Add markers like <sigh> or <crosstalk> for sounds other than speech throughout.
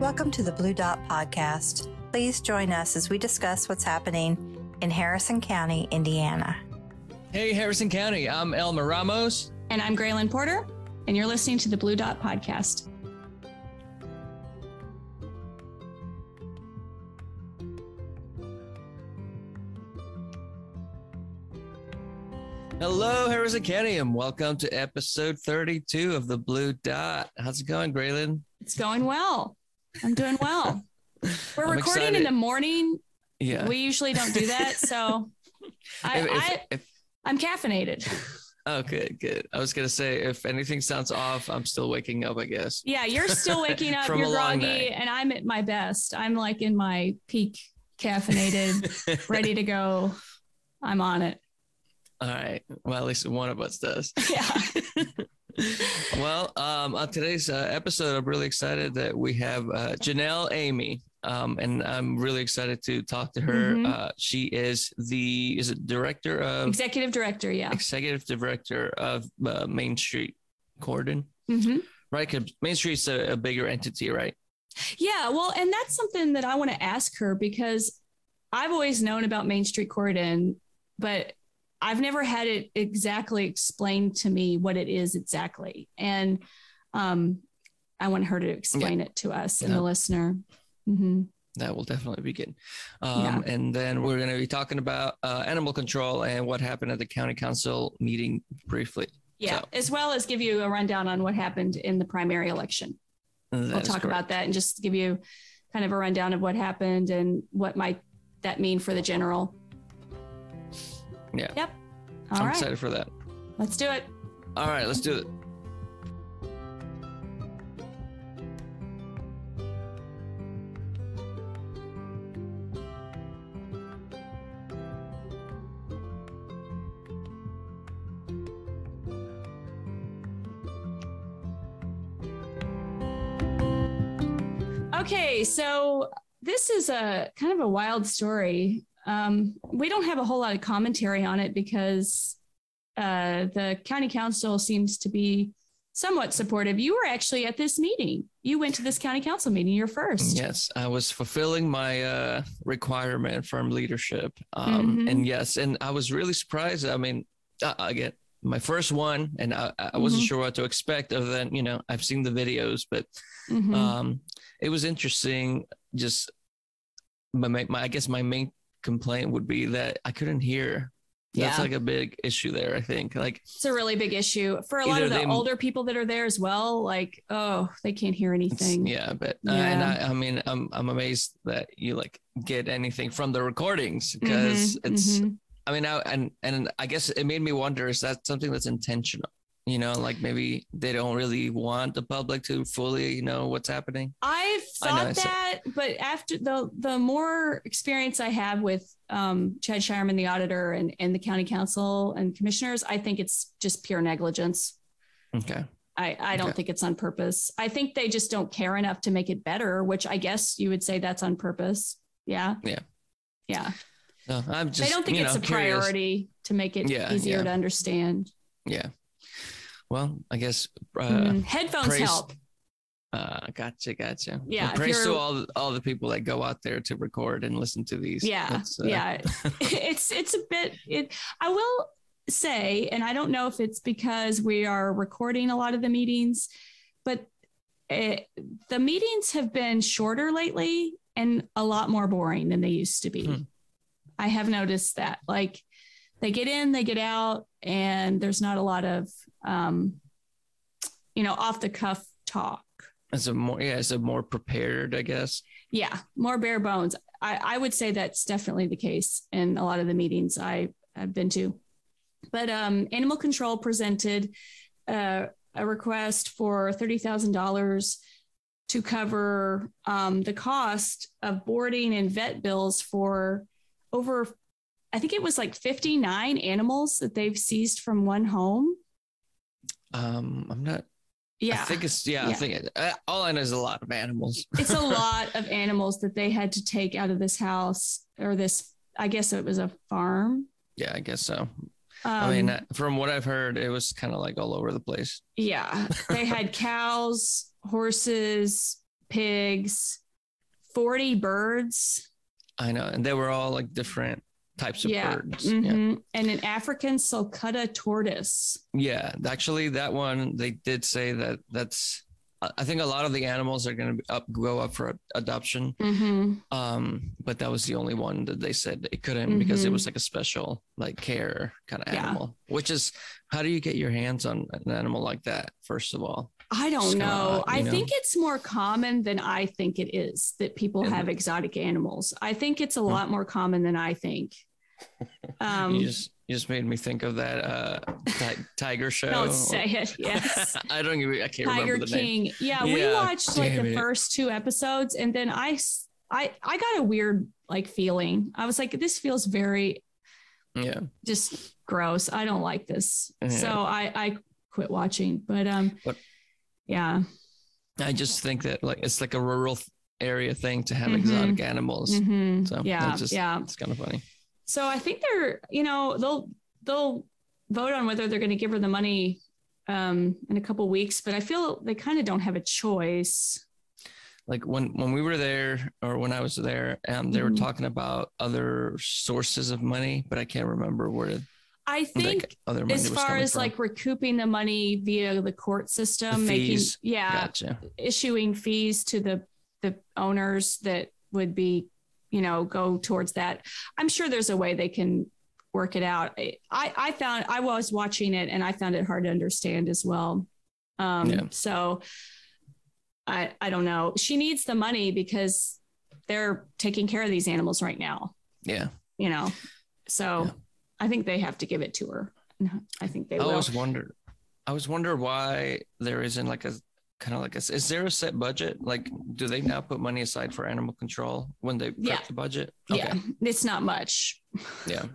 Welcome to the Blue Dot Podcast. Please join us as we discuss what's happening in Harrison County, Indiana. Hey, Harrison County. I'm Elmer Ramos. And I'm Graylin Porter, and you're listening to the Blue Dot Podcast. Hello, Harrison County, and welcome to episode 32 of the Blue Dot. How's it going, Graylin? It's going well. I'm doing well. <laughs> We're I'm recording excited. in the morning. Yeah. We usually don't do that, so <laughs> I, If- I if- I'm caffeinated. <laughs> oh, good, good. I was going to say, if anything sounds off, I'm still waking up, I guess. Yeah, you're still waking up. You're groggy, and I'm at my best. I'm like in my peak caffeinated, ready to go. I'm on it. All right. Well, at least one of us does. Yeah. Well, um, on today's uh, episode, I'm really excited that we have uh, Janelle Amy, um, and I'm really excited to talk to her. Mhm. Uh, she is the is it director of Executive director. Yeah. executive director of uh, Main Street Corydon, hmm right? Because Main Street's a, a bigger entity, right? Yeah, well, and that's something that I want to ask her because I've always known about Main Street Corydon, but I've never had it exactly explained to me what it is exactly. And um, I want her to explain it to us and Yeah. the listener. hmm That will definitely be good. Um, Yeah. And then we're going to be talking about uh, animal control and what happened at the county council meeting briefly. Yeah, So- as well as give you a rundown on what happened in the primary election. That We'll talk correct. about that and just give you kind of a rundown of what happened and what might that mean for the general. Yeah. Yep. All I'm right. excited for that. Let's do it. All right, let's do it. Okay, so this is a kind of a wild story. Um, we don't have a whole lot of commentary on it because uh, the county council seems to be somewhat supportive. You were actually at this meeting. You went to this county council meeting. You're first. Yes, I was fulfilling my uh, requirement from leadership. Um, Mhm. And yes, and I was really surprised. I mean, uh, again, my first one, and I, I wasn't Mhm. sure what to expect other than, you know, I've seen the videos, but Mhm. um, it was interesting. Just my, my, my, I guess my main complaint would be that I couldn't hear. That's Yeah. like a big issue there. I think. Like, it's a really big issue for a lot of the they- older people that are there as well. Like, oh, they can't hear anything. yeah, but uh, and I, I mean, I'm I'm amazed that you like get anything from the recordings because Mhm, it's. mhm. I mean, I, and and I guess it made me wonder: is that something that's intentional? You know, like maybe they don't really want the public to fully know what's happening. I've know, thought that, but after the the more experience I have with um, Chad Shireman, the auditor, and and the county council and commissioners, I think it's just pure negligence. Okay. I, I don't Okay. think it's on purpose. I think they just don't care enough to make it better, which I guess you would say that's on purpose. Yeah. Yeah. Yeah. No, I'm just. they don't think it's know, a curious. priority to make it Yeah, easier yeah. to understand. Yeah. Well, I guess. Uh, Mm, Headphones praise- help. uh, gotcha, gotcha. Yeah, Well, praise to all all the people that go out there to record and listen to these. yeah uh, yeah <laughs> it's it's a bit it i will say and i don't know if it's because we are recording a lot of the meetings but it, the meetings have been shorter lately and a lot more boring than they used to be Hmm. i have noticed that like they get in they get out and there's not a lot of um you know off the cuff talk It's a more yeah, it's a more prepared, I guess. yeah, more bare bones. I, I would say that's definitely the case in a lot of the meetings I have been to. But um, Animal Control presented uh, a request for thirty thousand dollars to cover um, the cost of boarding and vet bills for over, I think it was like fifty nine animals that they've seized from one home. Um, I'm not. Yeah, I think it's yeah. I think it, uh, all I know is a lot of animals. <laughs> it's a <laughs> lot of animals that they had to take out of this house or this i guess it was a farm Yeah, I guess so. um, I mean, uh, from what I've heard, it was kind of like all over the place. yeah they had <laughs> cows horses pigs, 40 birds. I know, and they were all like different types of yeah. birds. Yeah. Mhm. And an African sulcata tortoise. Yeah, actually, that one they did say that that's. I- think a lot of the animals are going to up go up for adoption. Mm-hmm. Um, but that was the only one that they said it couldn't because it Mhm. was like a special like care kind of Yeah. animal. Which is how do you get your hands on an animal like that? First of all, I don't know. odd, I know? think it's more common than I think it is that people Is have exotic animals. I think it's a lot more common than I think. Um, you just you just made me think of that uh ti- tiger <laughs> show. don't say it. <laughs> Yes. I don't even I can't Tiger remember the name. King. Yeah, we watched like the it. first two episodes, and then I I I got a weird like feeling. I was like, this feels very Yeah. just gross. I don't like this. Yeah. So I, I quit watching. But um, But- yeah. I just think that like it's like a rural area thing to have Mhm. exotic animals. Mhm. So yeah, just yeah. it's kind of funny. So I think they're, you know, they'll they'll vote on whether they're going to give her the money um, in a couple weeks, but I feel they kind of don't have a choice. Like when when we were there or when I was there, um, they were Mhm. talking about other sources of money, but I can't remember where I think like, other money as far as from. like recouping the money via the court system, The making yeah, Gotcha. issuing fees to the the owners that would be, you know, go towards that. I'm sure there's a way they can work it out. I I found I was watching it and I found it hard to understand as well. Um Yeah. so I I don't know. She needs the money because they're taking care of these animals right now, Yeah. you know. So Yeah. I think they have to give it to her. I think they I will. always wondered. I was wonder why there isn't like a kind of like a. Is there a set budget? Like, do they now put money aside for animal control when they prep Yeah. the budget? Yeah, it's not much. Yeah. <laughs>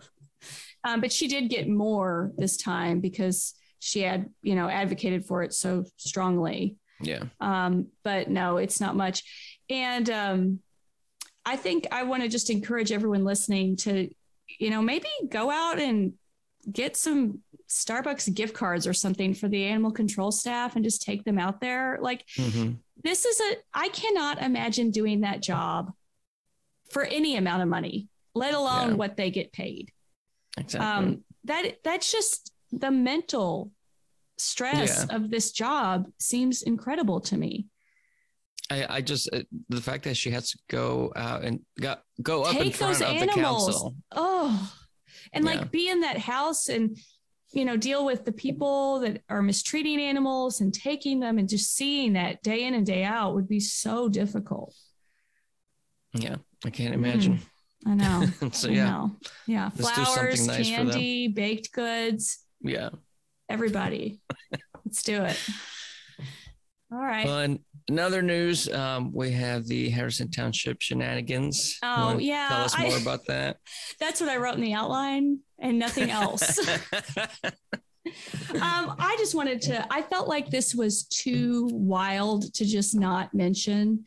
Um, but she did get more this time because she had, you know, advocated for it so strongly. Yeah. Um, but no, it's not much. And um, I think I want to just encourage everyone listening to, you know, maybe go out and get some Starbucks gift cards or something for the animal control staff and just take them out there. Like hmm this is a, I cannot imagine doing that job for any amount of money, let alone Yeah. what they get paid Exactly. um, that that's just the mental stress of this job seems incredible to me. I, I just uh, the fact that she has to go out and got go up in Take front those of the animals. council. Oh, and Yeah. like be in that house and you know deal with the people that are mistreating animals and taking them and just seeing that day in and day out would be so difficult. Yeah, I can't imagine. Mm, I know. <laughs> so I yeah, know. Yeah. Let's Flowers, nice candy, baked goods, yeah. everybody. Let's do it. All right. Well, and in other news, um, we have the Harrison Township shenanigans. Oh, yeah, tell us I- more about that. <laughs> That's what I wrote in the outline and nothing else. <laughs> um, I just wanted to, I felt like this was too wild to just not mention.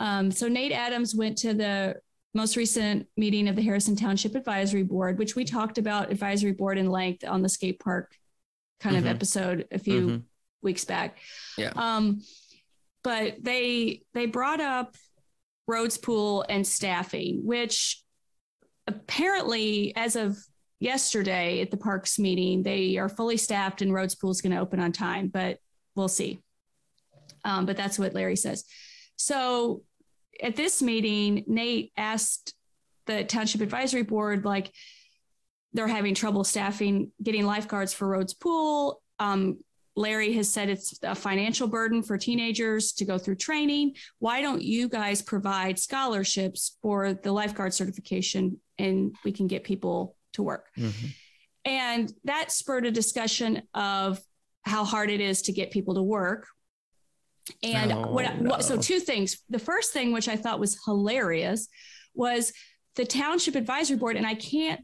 Um, so Nate Adams went to the most recent meeting of the Harrison Township Advisory Board, which we talked about advisory board in length on the skate park kind Mhm. of episode a few Mhm. Weeks back. Yeah. Um, but they they brought up Rhodes Pool and staffing, which apparently as of yesterday at the parks meeting, they are fully staffed and Rhodes Pool is going to open on time, but we'll see. Um, but that's what Larry says. So at this meeting, Nate asked the township advisory board, like, they're having trouble staffing, getting lifeguards for Rhodes Pool. Um, Larry has said it's a financial burden for teenagers to go through training. Why don't you guys provide scholarships for the lifeguard certification and we can get people to work? Mhm. And that spurred a discussion of how hard it is to get people to work. And Oh, what, what, so two things. The first thing, which I thought was hilarious, was the township advisory board. And I can't,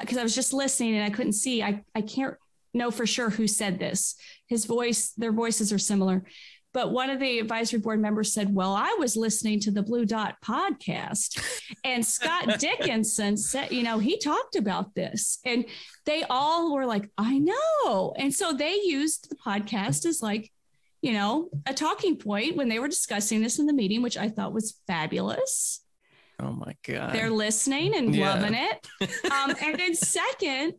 because I was just listening and I couldn't see, I, I can't know for sure who said this. His voice, their voices are similar. But one of the advisory board members said, Well, I was listening to the Blue Dot podcast, and Scott <laughs> Dickinson said, You know, he talked about this. And they all were like, I know. And so they used the podcast as like you know, a talking point when they were discussing this in the meeting, which I thought was fabulous. Oh my god. They're listening and Yeah. loving it. <laughs> Um, and then second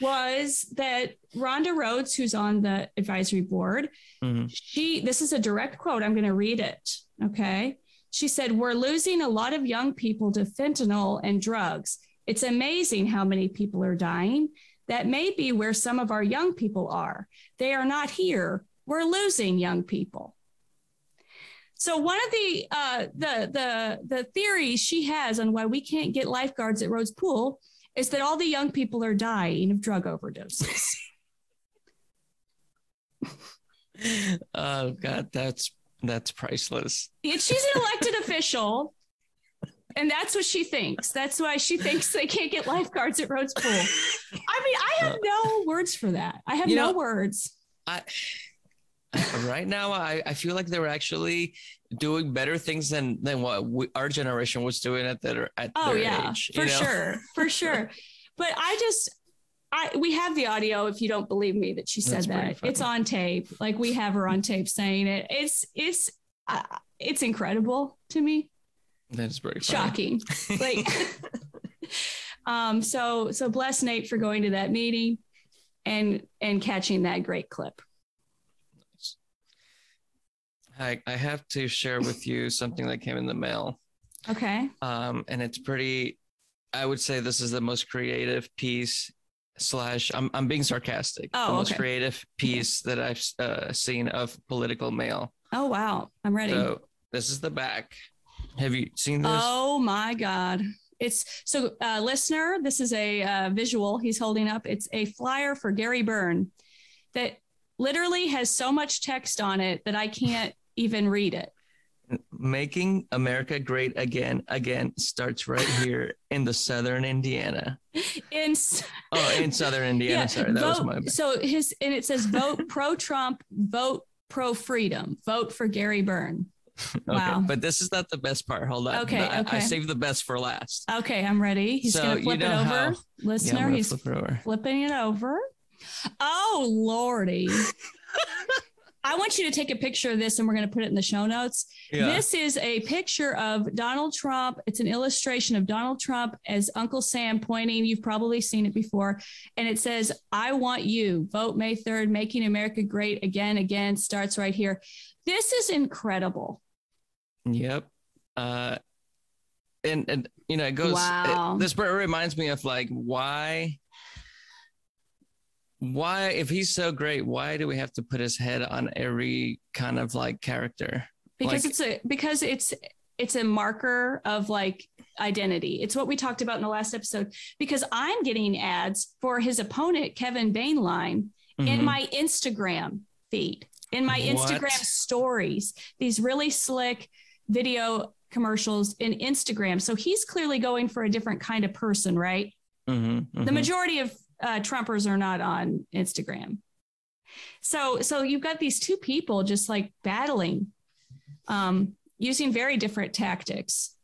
was that Rhonda Rhodes, who's on the advisory board, Mhm. she this is a direct quote. I'm going to read it. Okay. She said, We're losing a lot of young people to fentanyl and drugs. It's amazing how many people are dying. That may be where some of our young people are. They are not here. We're losing young people. So one of the uh, the the the theories she has on why we can't get lifeguards at Rhodes Pool is that all the young people are dying of drug overdoses. <laughs> oh god, that's that's priceless. And she's an elected <laughs> official, and that's what she thinks. That's why she thinks they can't get lifeguards at Rhodes Pool. I mean, I have uh, no words for that. I have You no know- words. I <sighs> right now I, I feel like they were actually doing better things than than what we, our generation was doing at their at Oh their yeah, age. for you know? sure, for <laughs> sure. But I just, I we have the audio. If you don't believe me that she said That's that, it's on tape. Like we have her on tape saying it. It's it's uh, it's incredible to me. That's pretty funny. Shocking. <laughs> like, <laughs> um. So so bless Nate for going to that meeting, and and catching that great clip. I, I have to share with you something that came in the mail. Okay. Um, and it's pretty, I would say this is the most creative piece slash, I'm, I'm being sarcastic. Oh, the most okay. creative piece that I've uh, seen of political mail. Oh wow, I'm ready. So this is the back. Have you seen this? Oh my God. It's so, uh, listener, this is a uh, visual he's holding up. It's a flyer for Gary Byrne that literally has so much text on it that I can't even read it. Making America Great Again, again starts right here in the Southern Indiana. In, Oh, in Southern <laughs> Indiana. yeah, Sorry, that was my bad. So his, and it says vote pro Trump, vote pro freedom, vote for Gary Byrne. <laughs> wow. Okay, but this is not the best part. Hold on. Okay, I, I okay. saved the best for last. Okay, I'm ready. He's So, going to you flip it over. how- Listener, I'm he's flip it over. flipping it over. Oh, Lordy. <laughs> I want you to take a picture of this and we're going to put it in the show notes. Yeah. This is a picture of Donald Trump. It's an illustration of Donald Trump as Uncle Sam pointing. You've probably seen it before. And it says, I want you. Vote May 3rd. Making America Great Again, again starts right here. This is incredible. Yep. Uh, and and you know it goes. Wow. it- this reminds me of like why. Why, if he's so great, why do we have to put his head on every kind of like character? because Like- it's a because it's it's a marker of like identity. It's what we talked about in the last episode. Because I'm getting ads for his opponent Kevin Boehnlein in Mhm. my Instagram feed, in my What? Instagram stories. These really slick video commercials in Instagram. So he's clearly going for a different kind of person, right? Mhm, the mhm. majority of uh, Trumpers are not on Instagram. So, so you've got these two people just like battling, um, using very different tactics.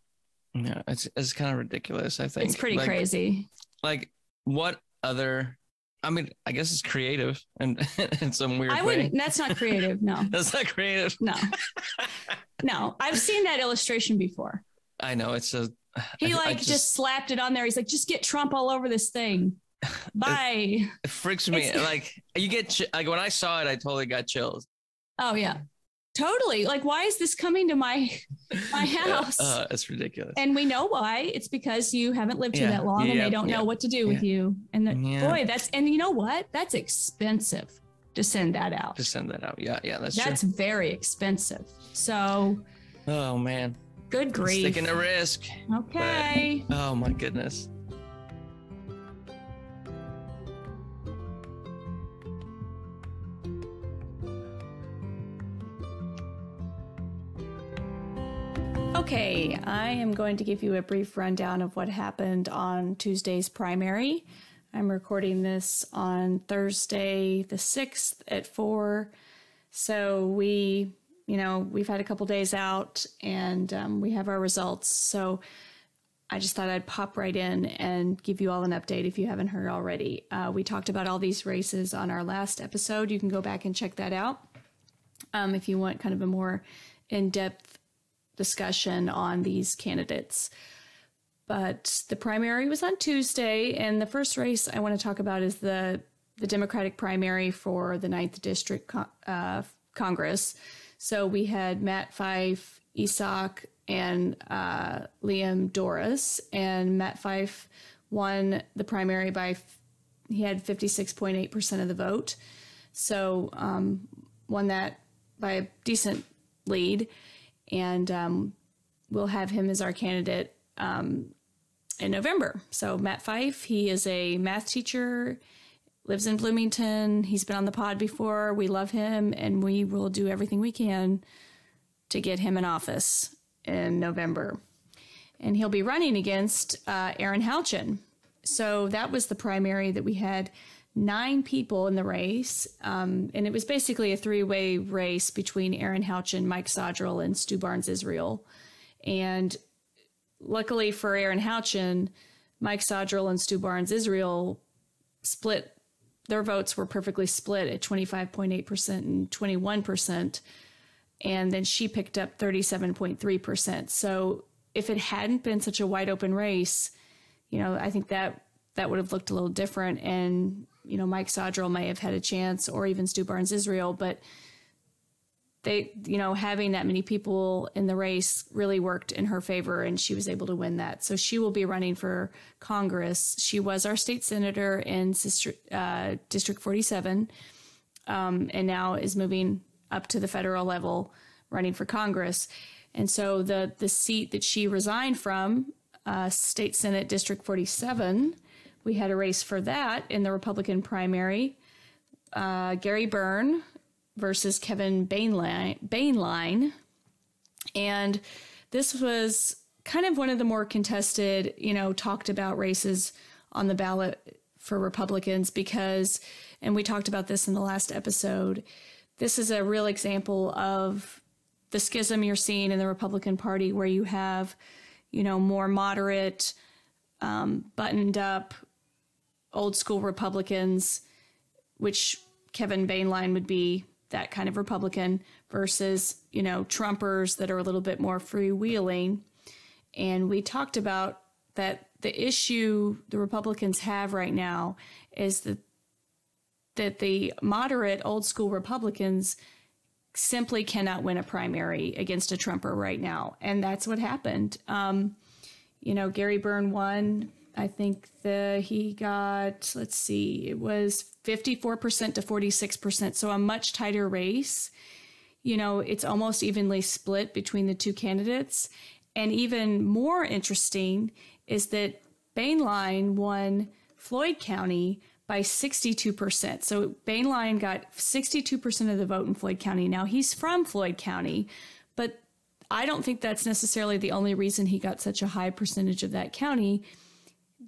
yeah, it's it's kind of ridiculous. I think It's pretty Like- crazy. Like, what other? I mean, I guess it's creative and <laughs> in some weird I way. wouldn't. That's not creative. No, <laughs> That's not creative. no, <laughs> no. I've seen that illustration before. I know it's a. <sighs> He I- I like just, slapped it on there. He's like, just get Trump all over this thing. <laughs> Bye. it freaks me. It's- <laughs> Like you get chi- like when I saw it, I totally got chills. Oh yeah, totally. Like, why is this coming to my my <laughs> house? Uh, it's ridiculous. And we know why. It's because you haven't lived here Yeah, that long and they don't yeah, know what to do with you. And the, Yeah. boy, that's and you know what? That's expensive to send that out. To send that out. Yeah, yeah, that's, That's very expensive. So. Oh man, good grief. taking a risk. okay. Oh my goodness. Okay, I am going to give you a brief rundown of what happened on Tuesday's primary. I'm recording this on Thursday, the 6th at 4. So we, you know, we've had a couple days out and um, we have our results. So I just thought I'd pop right in and give you all an update if you haven't heard already. Uh, we talked about all these races on our last episode. You can go back and check that out. um, if you want kind of a more in depth discussion on these candidates. But the primary was on Tuesday, and the first race I want to talk about is the the Democratic primary for the 9th District uh, Congress. So we had Matt Fyfe, Isak, and uh, Liam Dorris, and Matt Fyfe won the primary by he had 56.8% of the vote. So um, won that by a decent lead. And um, we'll have him as our candidate um, in November. So Matt Fyfe, he is a math teacher, lives in Bloomington. He's been on the pod before. We love him, and we will do everything we can to get him in office in November. And he'll be running against uh, Erin Houchin. So that was the primary that we had nine people in the race. Um, and it was basically a three way race between Erin Houchin, Mike Sodrel, and Stu Barnes Israel. And luckily for Erin Houchin, Mike Sodrel and Stu Barnes Israel split their votes were perfectly split at 25.8% and 21%. And then she picked up 37.3%. So if it hadn't been such a wide open race, you know, I think that that would have looked a little different. And, you know, Mike Sodrel may have had a chance or even Stu Barnes Israel, but they, you know, having that many people in the race really worked in her favor and she was able to win that. So she will be running for Congress. She was our state senator in uh, District 47 um, and now is moving up to the federal level running for Congress. And so the, the seat that she resigned from, uh, State Senate District 47, we had a race for that in the Republican primary. Uh, Gary Byrne versus Kevin Bainline, Boehnlein. And this was kind of one of the more contested, you know, talked about races on the ballot for Republicans because, and we talked about this in the last episode, this is a real example of the schism you're seeing in the Republican Party where you have, you know, more moderate, um, buttoned up, old school Republicans, which Kevin Boehnlein would be that kind of Republican versus, you know, Trumpers that are a little bit more freewheeling. And we talked about that the issue the Republicans have right now is that that the moderate old school Republicans simply cannot win a primary against a Trumper right now. And that's what happened. Um, you know, Gary Byrne won I think the he got let's see, it was 54% to 46%, so a much tighter race. You know, it's almost evenly split between the two candidates. And even more interesting is that Boehnlein won Floyd County by 62%. So Boehnlein got 62% of the vote in Floyd County. Now he's from Floyd County, but I don't think that's necessarily the only reason he got such a high percentage of that county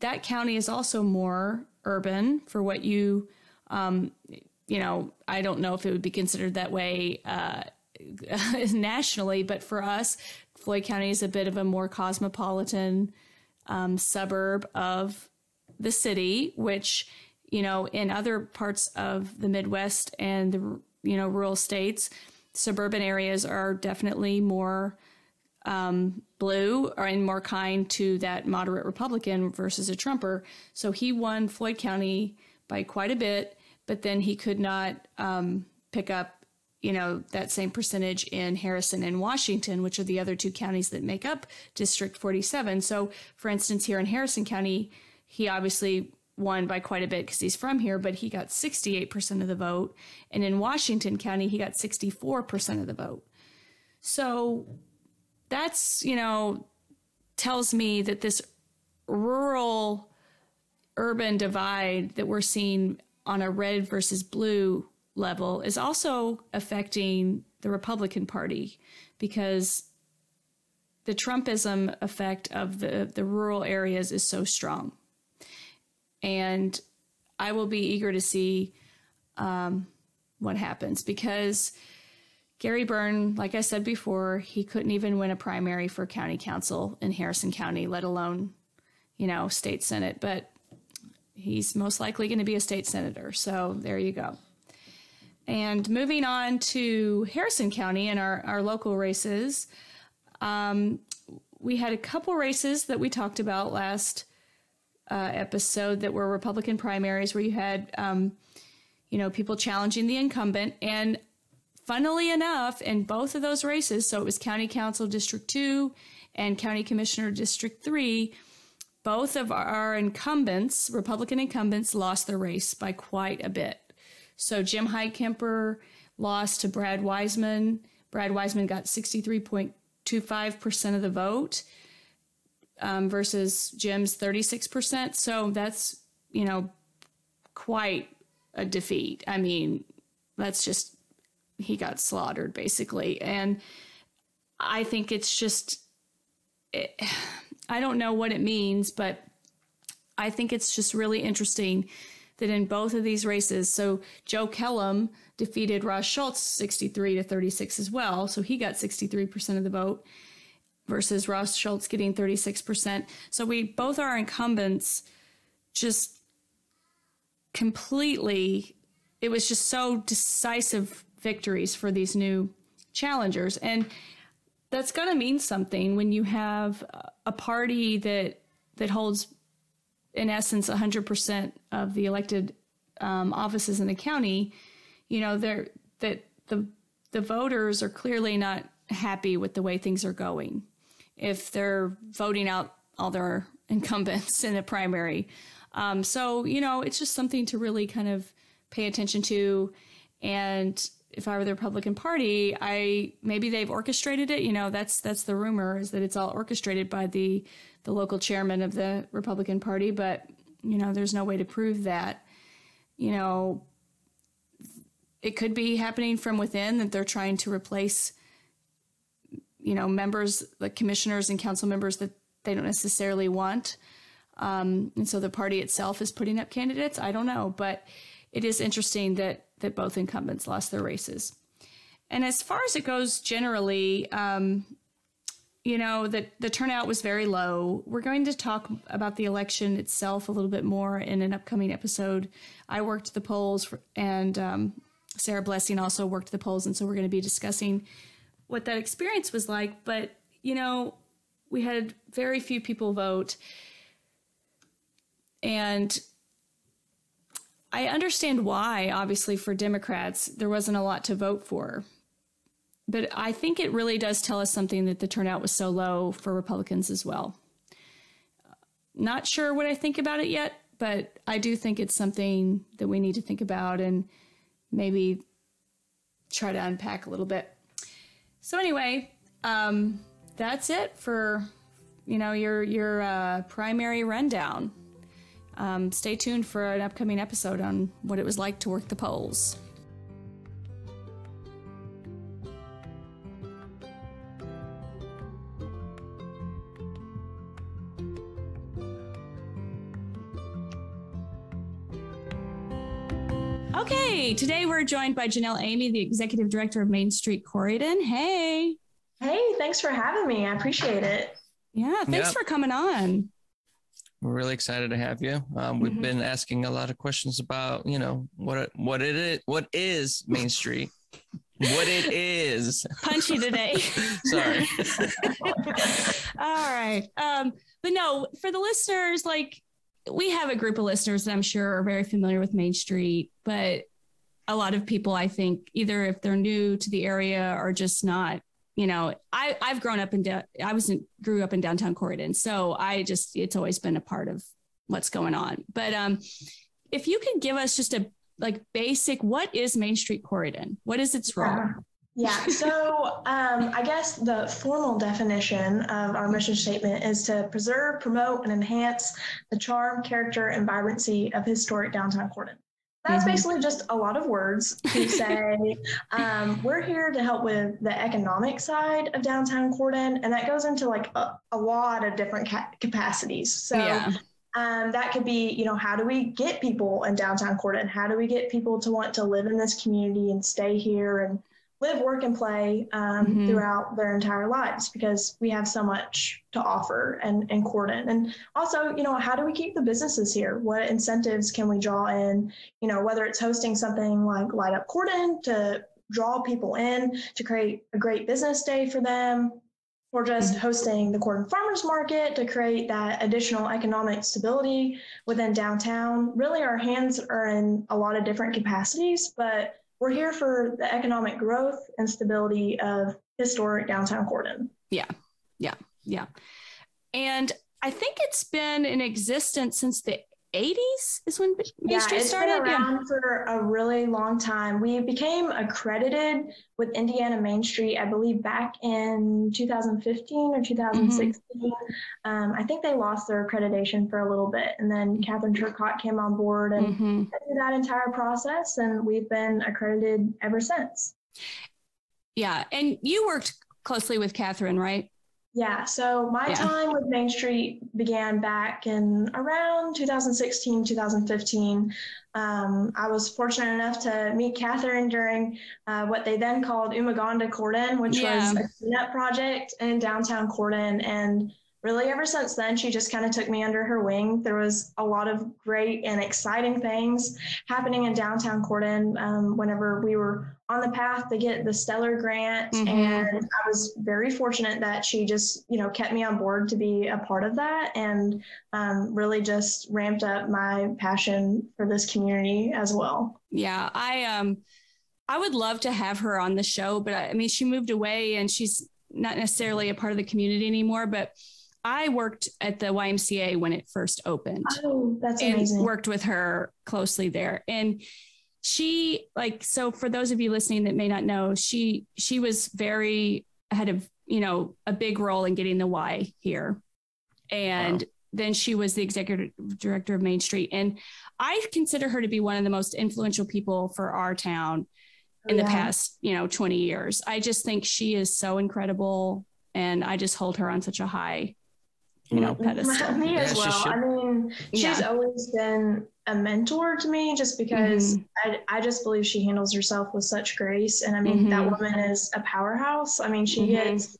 that county is also more urban for what you, um, you know, I don't know if it would be considered that way uh, <laughs> nationally, but for us, Floyd County is a bit of a more cosmopolitan um, suburb of the city, which, you know, in other parts of the Midwest and the, you know, rural states, suburban areas are definitely more um, blue or and more kind to that moderate Republican versus a Trumper. So he won Floyd County by quite a bit, but then he could not um, pick up, you know, that same percentage in Harrison and Washington, which are the other two counties that make up District 47. So, for instance, here in Harrison County, he obviously won by quite a bit because he's from here, but he got 68% of the vote. And in Washington County, he got 64% of the vote. So that's, you know, tells me that this rural urban divide that we're seeing on a red versus blue level is also affecting the Republican Party because the Trumpism effect of the, the rural areas is so strong. And I will be eager to see um, what happens because Gary Byrne, like I said before, he couldn't even win a primary for county council in Harrison County, let alone, you know, state senate. But he's most likely going to be a state senator. So there you go. and moving on to Harrison County and our, our local races, um, we had a couple races that we talked about last uh, episode that were Republican primaries where you had, um, you know, people challenging the incumbent. And funnily enough, in both of those races, so it was County Council District 2 and County Commissioner District 3, both of our incumbents, Republican incumbents, lost their race by quite a bit. So Jim Heitkamper lost to Brad Wiseman. Brad Wiseman got 63.25% of the vote um, versus Jim's 36%. So that's, you know, quite a defeat. I mean, that's just, he got slaughtered basically. And I think it's just, it, <sighs> I don't know what it means, but I think it's just really interesting that in both of these races, so Joe Kellum defeated Ross Schultz 63 to 36 as well. So he got 63% of the vote versus Ross Schultz getting 36%. So we both are incumbents just completely, it was just so decisive victories for these new challengers. And that's going to mean something when you have a party that that holds in essence 100% of the elected um, offices in the county you know they're that the the voters are clearly not happy with the way things are going if they're voting out all their <laughs> incumbents in the primary um, so you know it's just something to really kind of pay attention to and if I were the Republican Party, I maybe they've orchestrated it. You know, that's that's the rumor is that it's all orchestrated by the the local chairman of the Republican Party, but you know, there's no way to prove that. You know, it could be happening from within that they're trying to replace you know, members, like commissioners and council members that they don't necessarily want. Um, and so the party itself is putting up candidates. I don't know, but it is interesting that that both incumbents lost their races. And as far as it goes generally, um, you know, the, the turnout was very low. We're going to talk about the election itself a little bit more in an upcoming episode. I worked the polls, for, and um, Sarah Blessing also worked the polls. And so we're going to be discussing what that experience was like. But, you know, we had very few people vote. And I understand why, obviously, for Democrats, there wasn't a lot to vote for. But I think it really does tell us something that the turnout was so low for Republicans as well. Not sure what I think about it yet, but I do think it's something that we need to think about and maybe try to unpack a little bit. So anyway, um, that's it for you know your your uh, primary rundown. Um, stay tuned for an upcoming episode on what it was like to work the polls. Okay, today we're joined by Janelle Amy, the executive director of Main Street Corydon. Hey. Hey, thanks for having me. I appreciate it. Yeah, thanks yep. for coming on. We're really excited to have you. Um, we've mm-hmm. been asking a lot of questions about, you know, what what it is, what is Main Street, what it is. Punchy today. <laughs> Sorry. <laughs> All right. Um, but no, for the listeners, like we have a group of listeners that I'm sure are very familiar with Main Street, but a lot of people, I think, either if they're new to the area or just not you know, I I've grown up in I was in, grew up in downtown Corydon, so I just it's always been a part of what's going on. But um, if you could give us just a like basic, what is Main Street Corydon? What is its role? Yeah. Yeah, so um, I guess the formal definition of our mission statement is to preserve, promote, and enhance the charm, character, and vibrancy of historic downtown Corydon. That's mm-hmm. basically just a lot of words to say <laughs> um, we're here to help with the economic side of downtown Corydon, and that goes into like a, a lot of different ca- capacities. So yeah. um, that could be, you know, how do we get people in downtown Corydon? How do we get people to want to live in this community and stay here and live, work, and play um, Mhm. throughout their entire lives because we have so much to offer and in Corydon. And also, you know, how do we keep the businesses here? What incentives can we draw in? You know, whether it's hosting something like Light Up Corydon to draw people in to create a great business day for them, or just hosting the Corydon Farmers Market to create that additional economic stability within downtown. Really, our hands are in a lot of different capacities, but we're here for the economic growth and stability of historic downtown Corydon. Yeah. Yeah, yeah. And I think it's been in existence since the 80s is when Main Yeah, Street it's started. been around for a really long time. We became accredited with Indiana Main Street, I believe, back in 2015 or 2016. Mm-hmm. Um, I think they lost their accreditation for a little bit, and then Catherine Turcott came on board and hmm through that entire process, and we've been accredited ever since. Yeah. And you worked closely with Catherine, right? Yeah, so my Yeah. time with Main Street began back in around 2016, 2015. Um, I was fortunate enough to meet Catherine during uh, what they then called Umuganda Corydon, which Yeah. was a cleanup project in downtown Corydon. And really, ever since then, she just kind of took me under her wing. There was a lot of great and exciting things happening in downtown Corydon um, whenever we were on the path to get the Stellar grant. Mhm. And I was very fortunate that she just, you know, kept me on board to be a part of that and um, really just ramped up my passion for this community as well. Yeah. I um I would love to have her on the show, but I, I mean she moved away and she's not necessarily a part of the community anymore, but I worked at the YMCA when it first opened. Oh, that's and amazing. worked with her closely there and she like so for those of you listening that may not know she she was very had a you know a big role in getting the y here and Wow. then she was the executive director of main street and i consider her to be one of the most influential people for our town oh, in the past you know 20 years i just think she is so incredible and i just hold her on such a high you know pedestal <laughs> Me as she well. should. I mean, she's Yeah. always been a mentor to me just because Mhm. I, I just believe she handles herself with such grace. And I mean, that Mhm. woman is a powerhouse. I mean, she Mhm. gets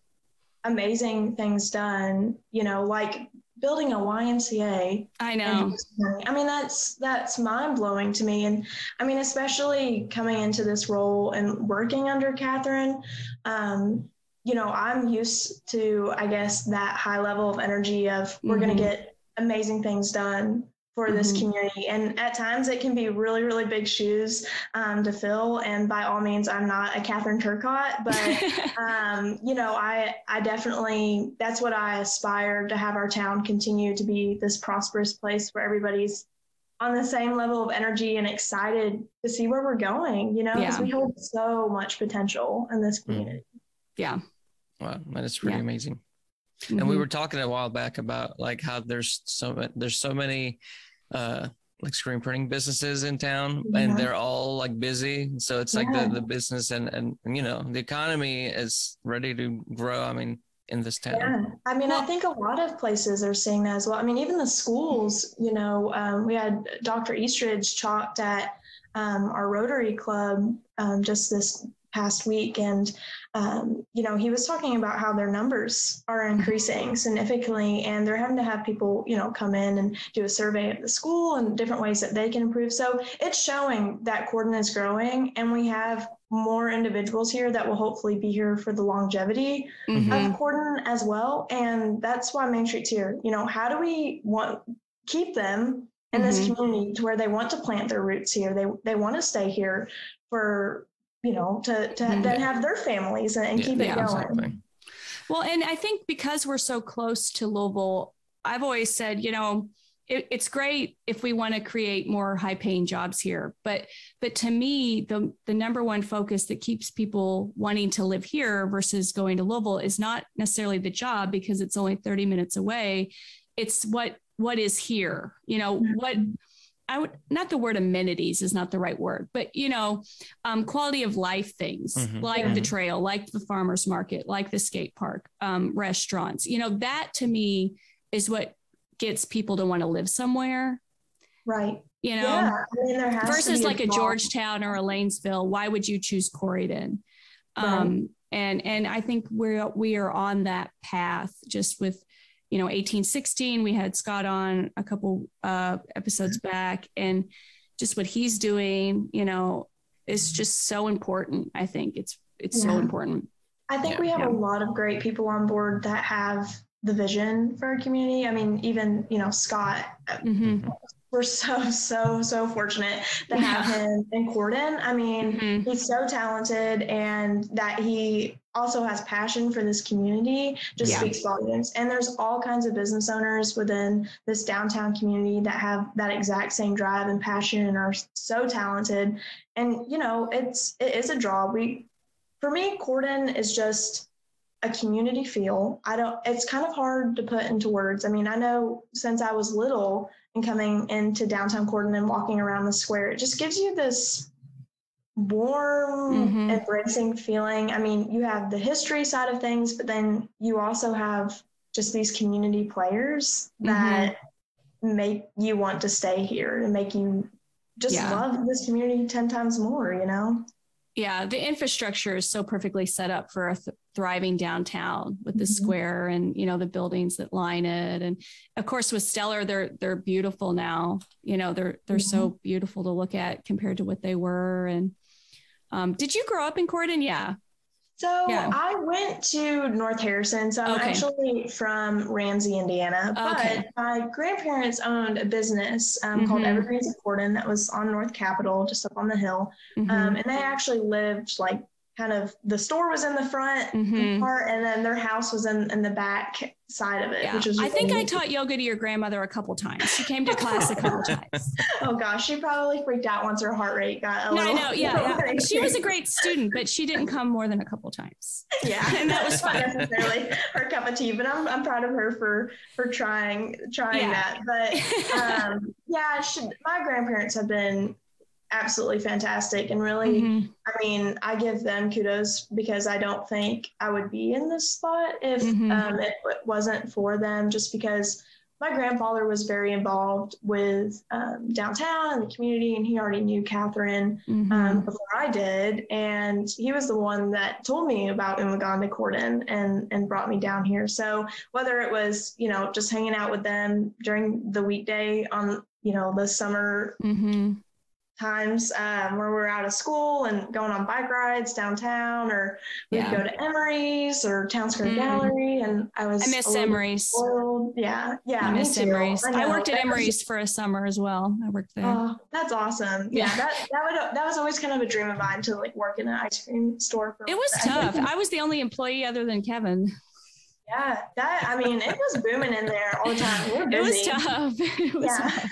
amazing things done, you know, like building a YMCA. i know. I mean, that's that's mind blowing to me. And I mean, especially coming into this role and working under Catherine, um, you know, I'm used to, I guess, that high level of energy of we're going to get amazing things done for this Mhm. community. And at times it can be really, really big shoes um, to fill. And by all means, I'm not a Catherine Turcott, but <laughs> um, you know, I I definitely that's what I aspire to have our town continue to be this prosperous place where everybody's on the same level of energy and excited to see where we're going. You know, because Yeah. we hold so much potential in this community. yeah Wow, that is pretty Yeah. amazing. And we Mhm. were talking a while back about like how there's so there's so many uh like screen printing businesses in town Yeah. and they're all like busy. So it's like the, the business and and you know, the economy is ready to grow. I mean, in this town. Yeah, I mean, I think a lot of places are seeing that as well. I mean, even the schools, you know, um, we had Dr. Eastridge talked at um, our Rotary Club um, just this past week, and um, you know, he was talking about how their numbers are increasing significantly, and they're having to have people, you know, come in and do a survey of the school and different ways that they can improve. So it's showing that Corydon is growing, and we have more individuals here that will hopefully be here for the longevity Mhm. of Corydon as well. And that's why Main Street's here. You know, how do we want keep them in this Mhm. community to where they want to plant their roots here? They they want to stay here for you know to to Mhm. then have their families and, and Yeah, keep it yeah, going. exactly. Well, and I think because we're so close to Louisville, I've always said, you know, it, it's great if we want to create more high paying jobs here. But but to me, the the number one focus that keeps people wanting to live here versus going to Louisville is not necessarily the job because it's only 30 minutes away. It's what what is here. You know, what I would not the word amenities is not the right word, but you know, um, quality of life things Mhm. like Yeah. the trail, like the farmers market, like the skate park, um, restaurants. You know, that to me is what gets people to want to live somewhere. Right. You know, yeah. I mean, there has versus be like a draw. Georgetown or a Lanesville. Why would you choose Corydon? Um, and and I think we're we are on that path just with you know 1816 we had Scott on a couple uh, episodes back and just what he's doing you know is just so important I think it's it's yeah. so important I think yeah, we have yeah. a lot of great people on board that have the vision for our community. I mean, even you know Scott. Mm-hmm. We're so so so fortunate to have him in Corydon. I mean, mm-hmm. he's so talented, and that he also has passion for this community just yeah. speaks volumes. And there's all kinds of business owners within this downtown community that have that exact same drive and passion and are so talented. And you know, it's it is a draw. We for me, Corydon is just a community feel. I don't, it's kind of hard to put into words. I mean, I know since I was little and coming into downtown Corydon and walking around the square, it just gives you this warm, mm-hmm. embracing feeling. I mean, you have the history side of things, but then you also have just these community players mm-hmm. that mm-hmm. make you want to stay here and make you just yeah. love this community 10 times more, you know? yeah the infrastructure is so perfectly set up for a th- thriving downtown with the mm-hmm. square and you know the buildings that line it and of course with stellar they're they're beautiful now you know they're they're mm-hmm. so beautiful to look at compared to what they were and um, did you grow up in Corydon? Yeah. So yeah. I went to North Harrison. So I'm okay. actually from Ramsey, Indiana. Okay. But my grandparents owned a business um, mm-hmm. called Evergreens of Corydon that was on North Capitol, just up on the hill. Mm-hmm. Um, and they actually lived like kind of the store was in the front mm-hmm. part and then their house was in, in the back side of it yeah. which was i think i taught yoga to your grandmother a couple times. She came to class a couple <laughs> times. Oh gosh. She probably freaked out once her heart rate got a no, little no yeah, yeah. <laughs> she was a great student but she didn't come more than a couple times. Yeah. <laughs> And that was fun. necessarily her cup of tea but i'm, I'm proud of her for for trying trying yeah. that. But um yeah she, my grandparents have been absolutely fantastic and really mm-hmm. i mean i give them kudos because i don't think i would be in this spot if mm-hmm. um, it, wasn't for them just because my grandfather was very involved with um, downtown and the community and he already knew catherine mm-hmm. um, before i did and he was the one that told me about Umuganda Corydon and and brought me down here so whether it was you know just hanging out with them during the weekday on you know the summer mm-hmm times um, where we're out of school and going on bike rides downtown, or we'd yeah. go to Emery's or Town Square mm. Gallery. And I was I miss Emery's. Spoiled. Yeah, yeah. I miss Emery's. I, I, worked at Emery's for a summer as well. I worked there. Oh, that's awesome. Yeah, yeah, that that would that was always kind of a dream of mine to like work in an ice cream store. it was tough. I was the only employee other than Kevin. Yeah, that I mean, it was booming in there all the time. We <laughs> it was tough. <laughs> It was yeah. Tough.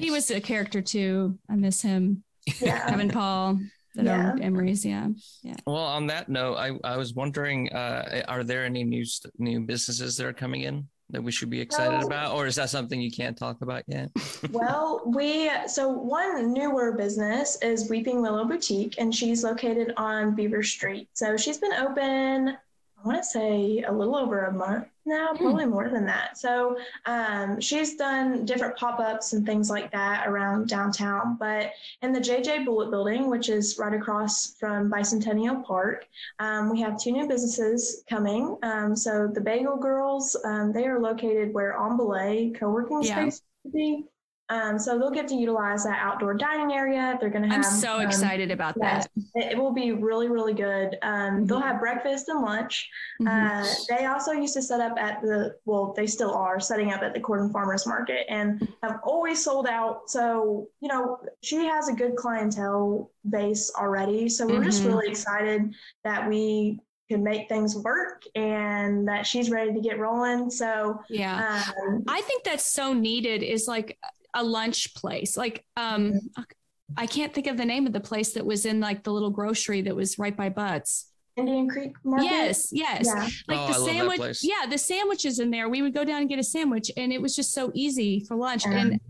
Nice. He was a character too. I miss him. Yeah. Kevin Paul that yeah. owned Emery's. Yeah. Yeah. Well, on that note, I, I was wondering, uh, are there any new new businesses that are coming in that we should be excited about, or is that something you can't talk about yet? <laughs> well, we so one newer business is Weeping Willow Boutique, and she's located on Beaver Street. So she's been open I want to say a little over a month now, hmm. probably more than that. So um, she's done different pop ups and things like that around downtown. But in the JJ Bullitt building, which is right across from Bicentennial Park, um, we have two new businesses coming. Um, so the Bagel Girls, um, they are located where On Belay co working yeah. space would be. Um, so they'll get to utilize that outdoor dining area. They're going to have. I'm so um, excited about that. It, it, will be really, really good. Um. They'll have breakfast and lunch. Mm-hmm. Uh, they also used to set up at the, well, they still are setting up at the Corydon Farmers Market and have always sold out. So, you know, she has a good clientele base already. So we're mm-hmm. just really excited that we can make things work and that she's ready to get rolling. So, yeah, um, I think that's so needed is like a lunch place. Like um. I can't think of the name of the place that was in like the little grocery that was right by Butts. Indian Creek Market. Yes, yes. Yeah. Like oh, the sandwich. Yeah, the sandwiches in there. We would go down and get a sandwich, and it was just so easy for lunch. Um, and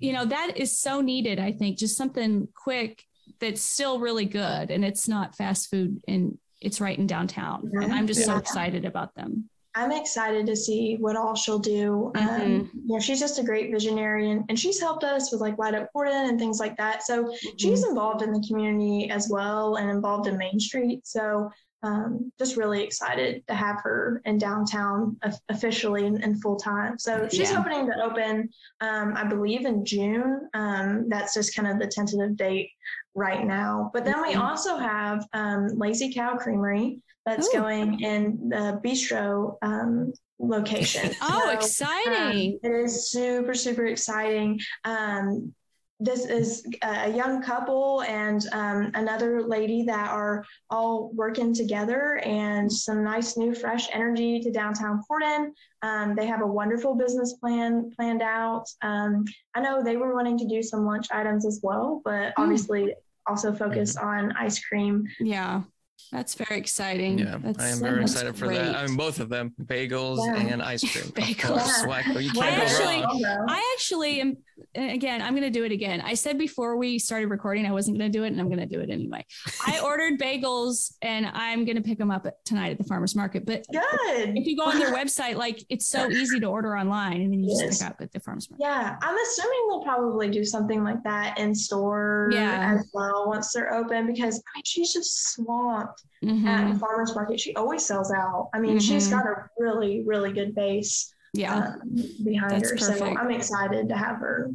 you know that is so needed. I think just something quick that's still really good, and it's not fast food, and it's right in downtown. And I'm just yeah. so excited about them. I'm excited to see what all she'll do. Um, Mhm. you know, she's just a great visionary and, and she's helped us with like Light Up Corydon and things like that. So she's involved in the community as well and involved in Main Street. So um, just really excited to have her in downtown of- officially and, and full time. So she's Yeah. hoping to open, um, I believe, in June. Um, that's just kind of the tentative date right now. But then we Mhm. also have um, Lazy Cow Creamery that's Ooh. going in the bistro um, location. <laughs> Oh, So, exciting. um, it is super, super exciting. Um, this is a young couple and um, another lady that are all working together and some nice new fresh energy to downtown Corydon. Um, they have a wonderful business plan planned out. Um, I know they were wanting to do some lunch items as well, but Mm. obviously also focus on ice cream. yeah. That's very exciting. Yeah, That's, I am very excited for great. that. I mean, both of them, bagels Yeah. and ice cream. <laughs> Bagels. Of course, Yeah. Wacko, you I can't go actually- wrong. I actually am, and again, I'm going to do it again. I said before we started recording, I wasn't going to do it, and I'm going to do it anyway. I <laughs> ordered bagels, and I'm going to pick them up tonight at the farmer's market. But Good. if you go on their <laughs> website, like it's so easy to order online, and then you just pick up at the farmer's market. Yeah, I'm assuming they'll probably do something like that in store Yeah. as well once they're open because I mean, she's just swamped Mhm. at the farmers market. She always sells out. I mean, she's Mhm. got a really, really good base Yeah. um, behind That's her. So. I'm excited to have her.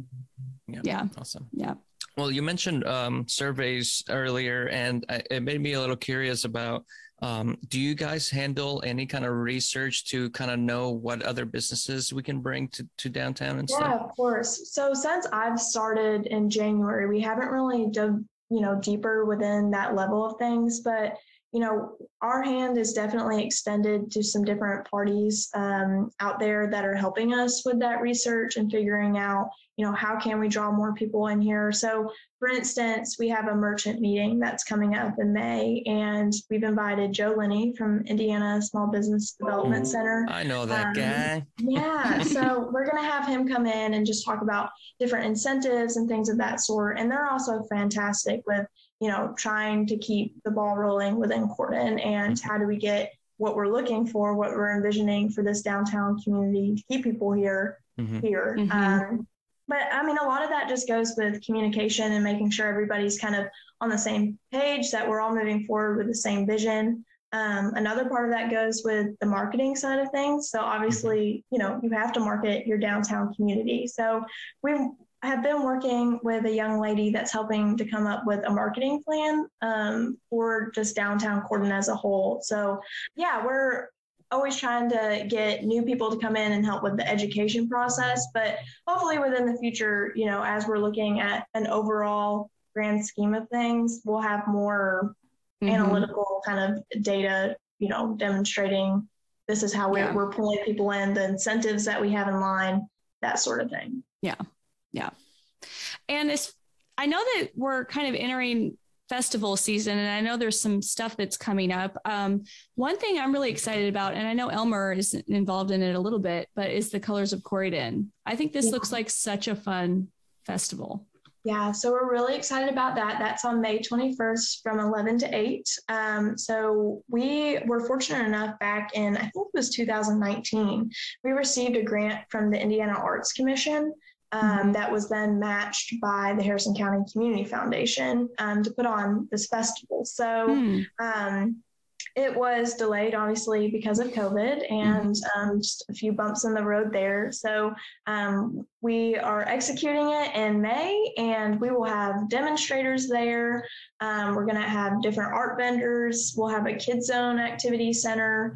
Yeah. yeah. Awesome. Yeah. Well, you mentioned um, surveys earlier, and I, it made me a little curious about um, do you guys handle any kind of research to kind of know what other businesses we can bring to, to downtown and Yeah, stuff? of course. So since I've started in January, we haven't really dug, you know, deeper within that level of things, but you know, our hand is definitely extended to some different parties um, out there that are helping us with that research and figuring out, you know, how can we draw more people in here. So, for instance, we have a merchant meeting that's coming up in May, and we've invited Joe Linney from Indiana Small Business Development Center. I know that Um, guy. Yeah, <laughs> so we're going to have him come in and just talk about different incentives and things of that sort. And they're also fantastic with, you know, trying to keep the ball rolling within Corydon and how do we get what we're looking for, what we're envisioning for this downtown community to keep people here Mhm. here. Mhm. Um, but I mean, a lot of that just goes with communication and making sure everybody's kind of on the same page, that we're all moving forward with the same vision. Um, another part of that goes with the marketing side of things. So obviously, you know, you have to market your downtown community. So we have been working with a young lady that's helping to come up with a marketing plan um, for just downtown Corydon as a whole. So yeah, we're always trying to get new people to come in and help with the education process, but hopefully within the future, you know, as we're looking at an overall grand scheme of things, we'll have more Mhm. analytical kind of data, you know, demonstrating this is how we're, Yeah. we're pulling people in, the incentives that we have in line, that sort of thing. And it's, I know that we're kind of entering festival season, and I know there's some stuff that's coming up. Um, one thing I'm really excited about, and I know Elmer is involved in it a little bit, but is the Colors of corydon I think this Yeah. looks like such a fun festival. Yeah, so we're really excited about that. That's on May 21st from 11 to 8. Um, so we were fortunate enough back in, I think it was 2019, we received a grant from the Indiana Arts Commission um, Mhm. that was then matched by the Harrison County Community Foundation um, to put on this festival. So Hmm. um, it was delayed, obviously, because of COVID and um, just a few bumps in the road there. So um, we are executing it in May, and we will have demonstrators there. Um, we're going to have different art vendors. We'll have a kids zone activity center.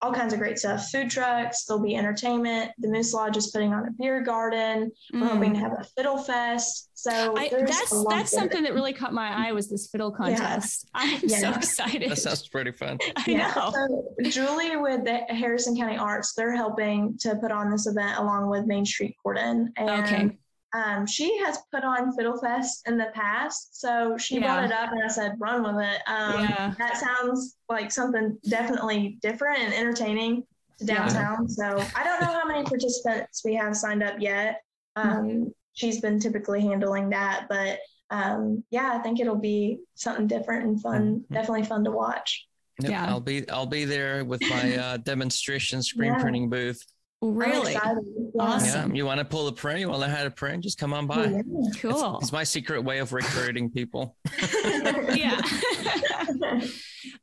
All kinds of great stuff. Food trucks. There'll be entertainment. The Moose Lodge is putting on a beer garden. We're Mm. hoping to have a fiddle fest. So I, that's that's there. something that really caught my eye was this fiddle contest. <laughs> I'm so Yeah. excited. That sounds pretty fun. <laughs> I know. So Julie with the Harrison County Arts, they're helping to put on this event along with Main Street Corydon. And Okay. Um, she has put on Fiddle Fest in the past. So she brought it up and I said, run with it. Um, Yeah. That sounds like something definitely different and entertaining to Yeah. downtown. So I don't know how many participants we have signed up yet. Um, Mm-hmm. She's been typically handling that, but um, yeah, I think it'll be something different and fun. Mhm. Definitely fun to watch. Yep, Yeah. I'll be I'll be there with my <laughs> uh, demonstration screen Yeah. printing booth. I'm Really excited. Yeah. Awesome. Yeah, you want to pull a print? You want to learn how to print? Just come on by. Yeah. It's- cool. It's, my secret way of recruiting people. <laughs> yeah. <laughs>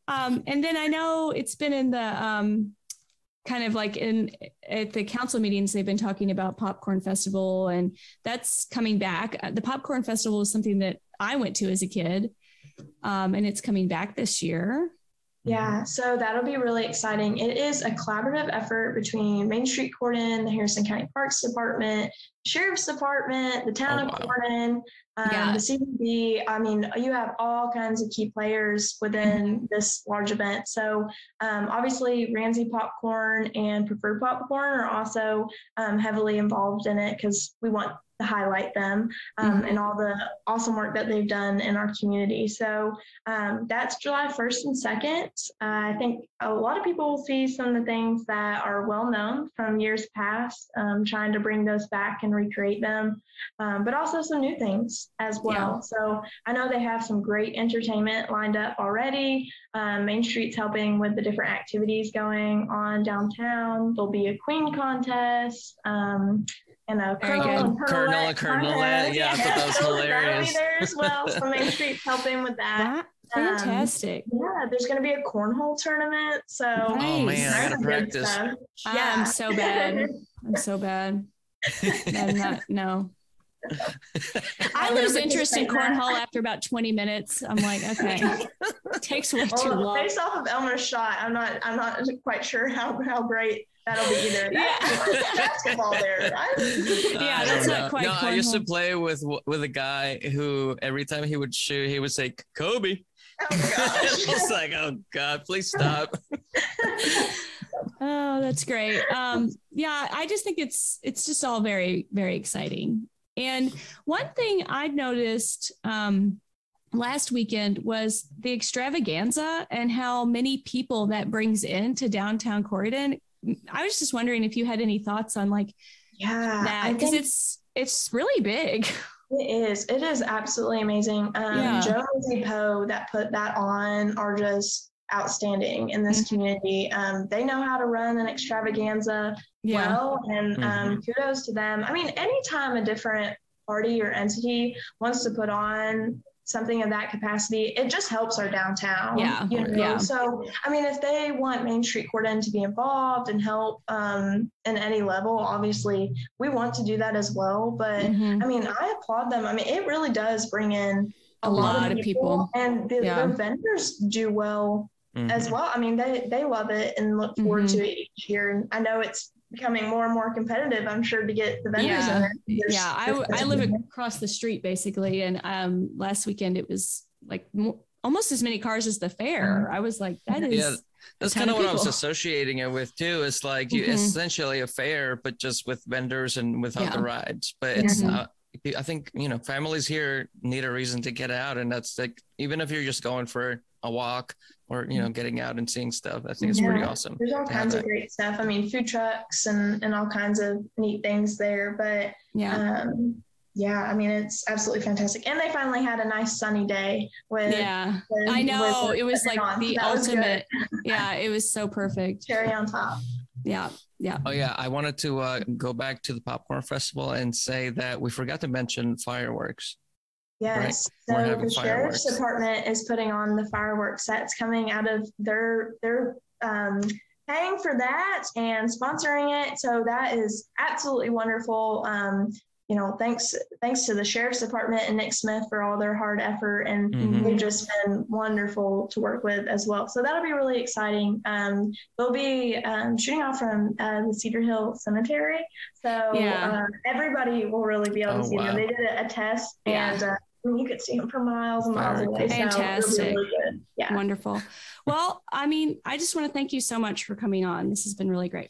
um, and then I know it's been in the um, kind of like in at the council meetings they've been talking about popcorn festival and that's coming back. Uh, The popcorn festival is something that I went to as a kid, um, and it's coming back this year. Yeah, so that'll be really exciting. It is a collaborative effort between Main Street Corydon, the Harrison County Parks Department, Sheriff's Department, the town Oh, of wow. Corydon, um, Yeah. the CVB. I mean, you have all kinds of key players within this large event. So um, obviously, Ramsey Popcorn and Preferred Popcorn are also um, heavily involved in it because we want to highlight them um, Mhm. and all the awesome work that they've done in our community. So um, that's July 1st and 2nd. Uh, I think a lot of people will see some of the things that are well known from years past, um, trying to bring those back and recreate them, um, but also some new things as well. So I know they have some great entertainment lined up already. Um, Main Street's helping with the different activities going on downtown. There'll be a queen contest. Um, and a Very colonel good. and Colonel colonelette and colonelette. contest. Yeah, I thought that was <laughs> hilarious. be there as well. <laughs> So Main Street's helping with that. Wow, fantastic. Yeah, there's going to be a cornhole tournament. So Nice. Oh man, I got to practice. Stuff. Yeah. I'm so bad. I'm so bad. <laughs> I'm not, no. I lose interest in participate that. cornhole after about 20 minutes. I'm like, okay, it takes way too long. based off of Elmer's shot, I'm not. I'm not quite sure how, how great that'll be either. Yeah. That's <laughs> basketball there. Yeah, I that's don't quite No, I used to play with with a guy who every time he would shoot, he would say Kobe. Oh <laughs> I gosh. was like, oh god, please stop. <laughs> Oh, that's great. Um, yeah, I just think it's it's just all very very exciting. And one thing I noticed um, last weekend was the extravaganza and how many people that brings into downtown Corydon. I was just wondering if you had any thoughts on like yeah, that because it's it's really big. it is. It is absolutely amazing. Um, Yeah. Joe and Dee Poe that put that on are just outstanding in this Mhm. community. Um, they know how to run an extravaganza well, and um, kudos to them. I mean, anytime a different party or entity wants to put on something of that capacity, it just helps our downtown. Yeah, You know? yeah. So, I mean, if they want Main Street Corydon to be involved and help um, in any level, obviously we want to do that as well. But Mhm. I mean, I applaud them. I mean, it really does bring in A lot of people. and the, Yeah. the vendors do well Mhm. as well. I mean, they they love it and look forward Mhm. to it each year. And I know it's becoming more and more competitive. I'm sure to get the vendors Yeah. in there. There's- yeah I, there's- I live across the street basically and um last weekend it was like mo- almost as many cars as the fair i was like that is Yeah, That's kind of of what I was associating it with too. It's like you, Mhm. essentially a fair, but just with vendors and without Yeah. the rides. But it's Mhm. uh, I think you know families here need a reason to get out, and that's like even if you're just going for a walk or you know getting out and seeing stuff. I think it's pretty awesome. There's all kinds of that. great stuff. I mean, food trucks and, and all kinds of neat things there. But yeah um, yeah, I mean, it's absolutely fantastic. And they finally had a nice sunny day with. yeah with- i know with it was like on. the That ultimate yeah it was so perfect cherry on top. Yeah yeah Oh yeah, I wanted to uh, go back to the popcorn festival and say that we forgot to mention fireworks. Yes. We're So having the sheriff's department is putting on the fireworks that's coming out of their their um, paying for that and sponsoring it. So that is absolutely wonderful. Um, you know, thanks thanks to the sheriff's department and Nick Smith for all their hard effort, and Mhm. they've just been wonderful to work with as well. So that'll be really exciting. Um, they'll be um, shooting off from uh, the Cedar Hill Cemetery, so Yeah. uh, everybody will really be able Oh, to see wow. them. They did a, a test, Yeah. and uh, you could see them for miles and miles away. cool. So Fantastic. really good. Yeah. wonderful well i mean i just want to thank you so much for coming on this has been really great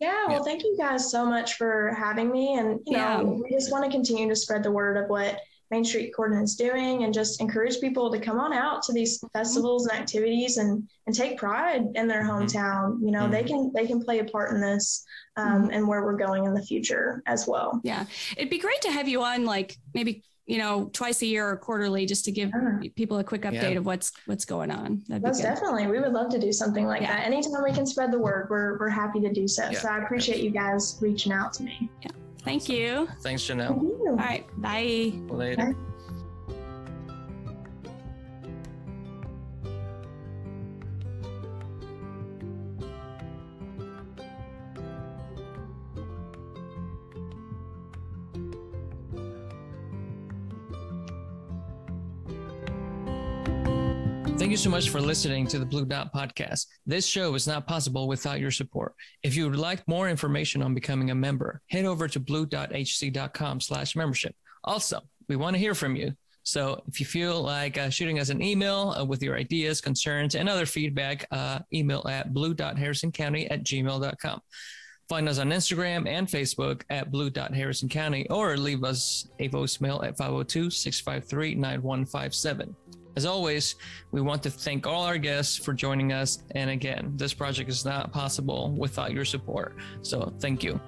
Yeah, well, thank you guys so much for having me. And, you know, Yeah. we just want to continue to spread the word of what Main Street Corydon is doing and just encourage people to come on out to these mm-hmm. festivals and activities and, and take pride in their mm-hmm. hometown. You know, they mm-hmm. can they can play a part in this um, and where we're going in the future as well. yeah it'd be great to have you on like maybe you know, twice a year or quarterly, just to give Sure. people a quick update Yeah. of what's what's going on. That'd Most good. definitely. We would love to do something like Yeah. that. Anytime we can spread the word, we're, we're happy to do so. Yeah. So I appreciate you guys reaching out to me. Thank you. Thanks, Janelle. Thank you. All right. Bye. Later. Thank so much for listening to the Blue Dot Podcast. This show is not possible without your support. If you would like more information on becoming a member, head over to blue.hc.com slash membership. Also, we want to hear from you. So if you feel like uh, shooting us an email uh, with your ideas, concerns, and other feedback, uh, email at blue.harrisoncounty at gmail.com. Find us on Instagram and Facebook at blue.harrisoncounty or leave us a voicemail at 502 653 9157. As always, we want to thank all our guests for joining us. And again, this project is not possible without your support. So thank you.